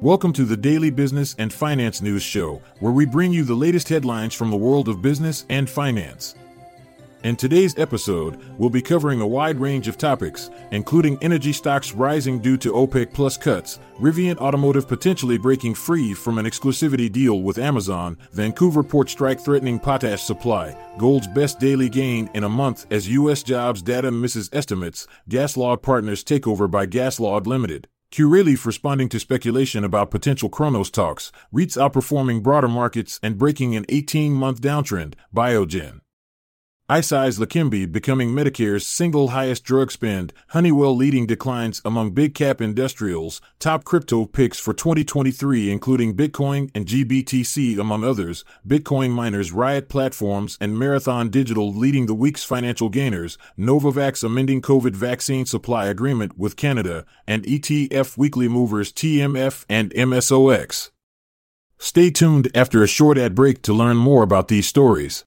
Welcome to the Daily Business and Finance News Show, where we bring you the latest headlines from the world of business and finance. In today's episode, we'll be covering a wide range of topics, including energy stocks rising due to OPEC plus cuts, Rivian Automotive potentially breaking free from an exclusivity deal with Amazon, Vancouver port strike threatening potash supply, gold's best daily gain in a month as U.S. jobs data misses estimates, GasLog Partners takeover by GasLog Limited. Curaleaf responding to speculation about potential Cronos talks, REITs outperforming broader markets and breaking an 18 month downtrend, Biogen. Eisai's Leqembi becoming Medicare's single highest drug spend, Honeywell leading declines among big cap industrials, top crypto picks for 2023 including Bitcoin and GBTC among others, Bitcoin miners Riot Platforms and Marathon Digital leading the week's financial gainers, Novavax amending COVID vaccine supply agreement with Canada, and ETF weekly movers TMF and MSOX. Stay tuned after a short ad break to learn more about these stories.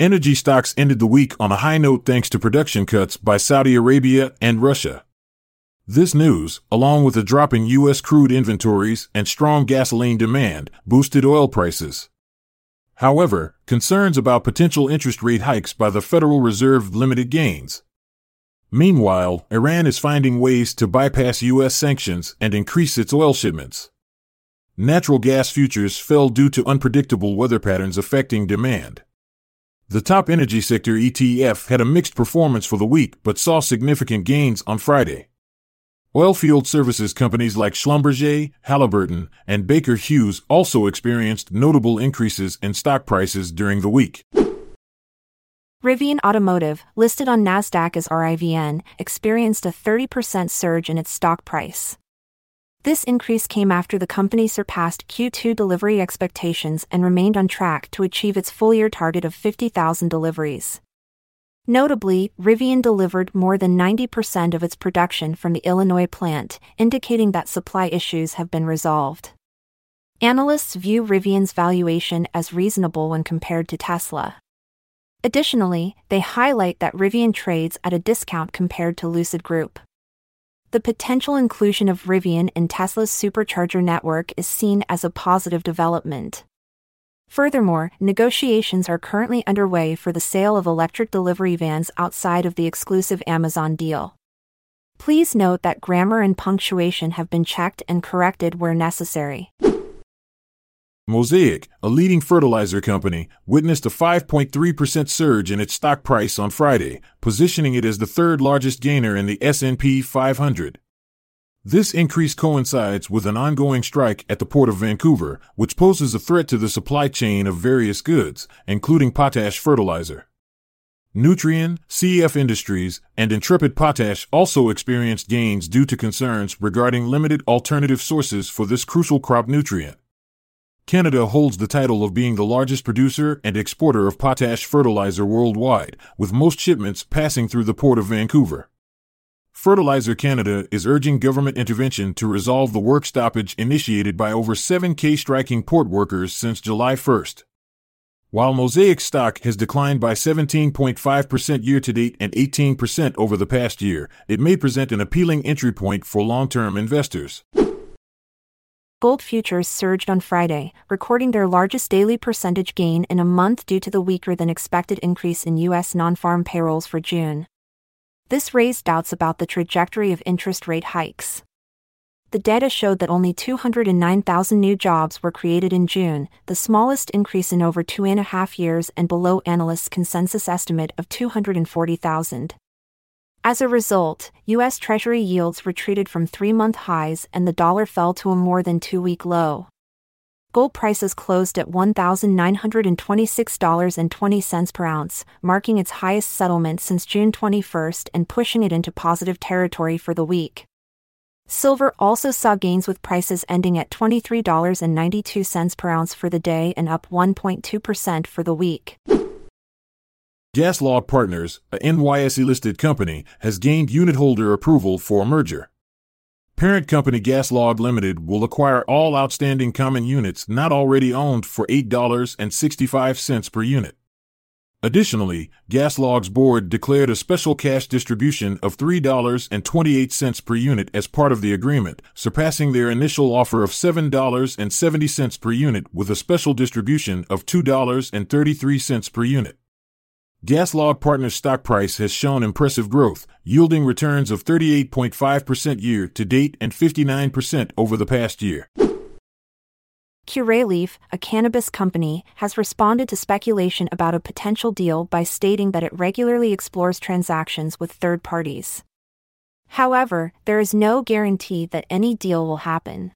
Energy stocks ended the week on a high note thanks to production cuts by Saudi Arabia and Russia. This news, along with a drop in U.S. crude inventories and strong gasoline demand, boosted oil prices. However, concerns about potential interest rate hikes by the Federal Reserve limited gains. Meanwhile, Iran is finding ways to bypass U.S. sanctions and increase its oil shipments. Natural gas futures fell due to unpredictable weather patterns affecting demand. The top energy sector ETF had a mixed performance for the week but saw significant gains on Friday. Oilfield services companies like Schlumberger, Halliburton, and Baker Hughes also experienced notable increases in stock prices during the week. Rivian Automotive, listed on NASDAQ as RIVN, experienced a 30% surge in its stock price. This increase came after the company surpassed Q2 delivery expectations and remained on track to achieve its full year target of 50,000 deliveries. Notably, Rivian delivered more than 90% of its production from the Illinois plant, indicating that supply issues have been resolved. Analysts view Rivian's valuation as reasonable when compared to Tesla. Additionally, they highlight that Rivian trades at a discount compared to Lucid Group. The potential inclusion of Rivian in Tesla's supercharger network is seen as a positive development. Furthermore, negotiations are currently underway for the sale of electric delivery vans outside of the exclusive Amazon deal. Please note that grammar and punctuation have been checked and corrected where necessary. Mosaic, a leading fertilizer company, witnessed a 5.3% surge in its stock price on Friday, positioning it as the third largest gainer in the S&P 500. This increase coincides with an ongoing strike at the Port of Vancouver, which poses a threat to the supply chain of various goods, including potash fertilizer. Nutrien, CF Industries, and Intrepid Potash also experienced gains due to concerns regarding limited alternative sources for this crucial crop nutrient. Canada holds the title of being the largest producer and exporter of potash fertilizer worldwide, with most shipments passing through the Port of Vancouver. Fertilizer Canada is urging government intervention to resolve the work stoppage initiated by over 7K striking port workers since July 1st. While Mosaic stock has declined by 17.5% year to date and 18% over the past year, it may present an appealing entry point for long term investors. Gold futures surged on Friday, recording their largest daily percentage gain in a month due to the weaker than expected increase in U.S. non farm payrolls for June. This raised doubts about the trajectory of interest rate hikes. The data showed that only 209,000 new jobs were created in June, the smallest increase in over two and a half years and below analysts' consensus estimate of 240,000. As a result, U.S. Treasury yields retreated from three month highs and the dollar fell to a more than two week low. Gold prices closed at $1,926.20 per ounce, marking its highest settlement since June 21 and pushing it into positive territory for the week. Silver also saw gains with prices ending at $23.92 per ounce for the day and up 1.2% for the week. GasLog Partners, a NYSE listed company, has gained unitholder approval for a merger. Parent company GasLog Limited will acquire all outstanding common units not already owned for $8.65 per unit. Additionally, GasLog's board declared a special cash distribution of $3.28 per unit as part of the agreement, surpassing their initial offer of $7.70 per unit with a special distribution of $2.33 per unit. GasLog Partners stock price has shown impressive growth, yielding returns of 38.5% year to date and 59% over the past year. Curaleaf, a cannabis company, has responded to speculation about a potential deal by stating that it regularly explores transactions with third parties. However, there is no guarantee that any deal will happen.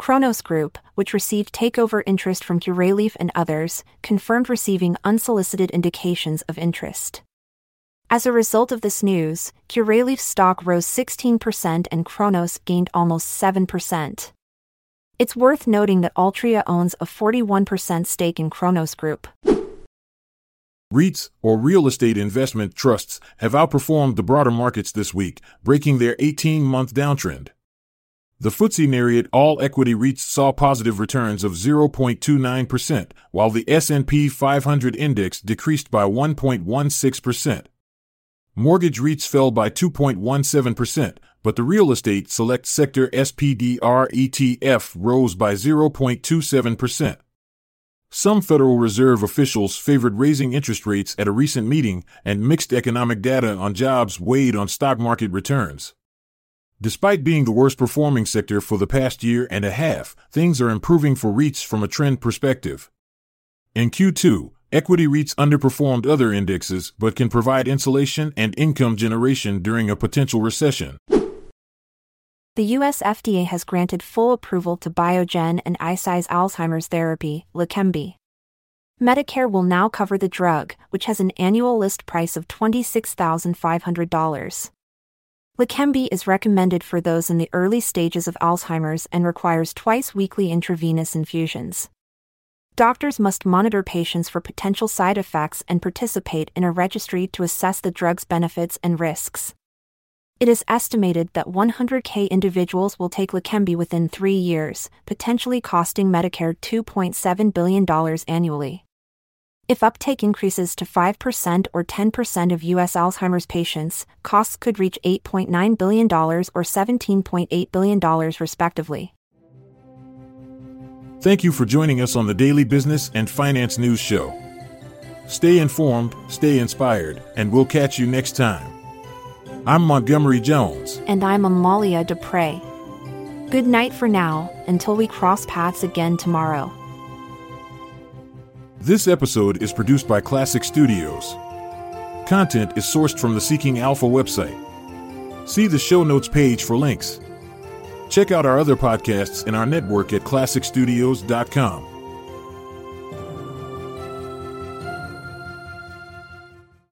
Cronos Group, which received takeover interest from Curaleaf and others, confirmed receiving unsolicited indications of interest. As a result of this news, Curaleaf's stock rose 16% and Cronos gained almost 7%. It's worth noting that Altria owns a 41% stake in Cronos Group. REITs, or real estate investment trusts, have outperformed the broader markets this week, breaking their 18 month downtrend. The FTSE Nareit All Equity REITs saw positive returns of 0.29%, while the S&P 500 index decreased by 1.16%. Mortgage REITs fell by 2.17%, but the real estate select sector SPDR ETF rose by 0.27%. Some Federal Reserve officials favored raising interest rates at a recent meeting, and mixed economic data on jobs weighed on stock market returns. Despite being the worst performing sector for the past year and a half, things are improving for REITs from a trend perspective. In Q2, equity REITs underperformed other indexes but can provide insulation and income generation during a potential recession. The US FDA has granted full approval to Biogen and Eisai's Alzheimer's therapy, Leqembi. Medicare will now cover the drug, which has an annual list price of $26,500. Leqembi is recommended for those in the early stages of Alzheimer's and requires twice weekly intravenous infusions. Doctors must monitor patients for potential side effects and participate in a registry to assess the drug's benefits and risks. It is estimated that 100K individuals will take Leqembi within three years, potentially costing Medicare $2.7 billion annually. If uptake increases to 5% or 10% of U.S. Alzheimer's patients, costs could reach $8.9 billion or $17.8 billion, respectively. Thank you for joining us on the Daily Business and Finance News Show. Stay informed, stay inspired, and we'll catch you next time. I'm Montgomery Jones. And I'm Amalia Dupre. Good night for now, until we cross paths again tomorrow. This episode is produced by Klassic Studios. Content is sourced from the Seeking Alpha website. See the show notes page for links. Check out our other podcasts in our network at klassicstudios.com.